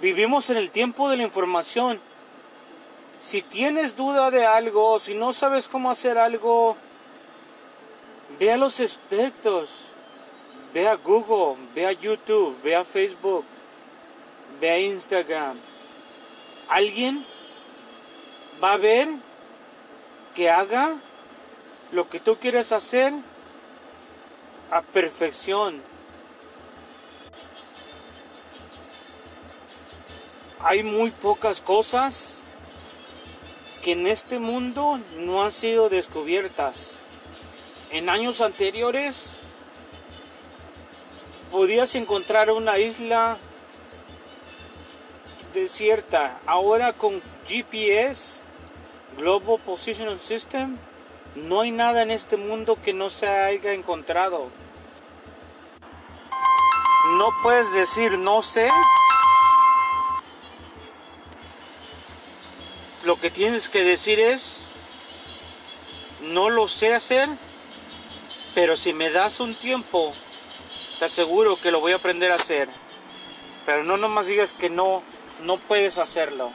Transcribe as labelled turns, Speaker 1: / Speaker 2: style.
Speaker 1: Vivimos en el tiempo de la información. Si tienes duda de algo, si no sabes cómo hacer algo, ve a los expertos. Ve a Google, ve a YouTube, ve a Facebook, ve a Instagram. Alguien va a ver que haga lo que tú quieres hacer a perfección. Hay muy pocas cosas que en este mundo no han sido descubiertas. En años anteriores podías encontrar una isla desierta. Ahora con GPS, Global Positioning System, no hay nada en este mundo que no se haya encontrado. No puedes decir no sé. Lo que tienes que decir es no lo sé hacer, pero si me das un tiempo, te aseguro que lo voy a aprender a hacer. Pero no nomás digas que no, no puedes hacerlo.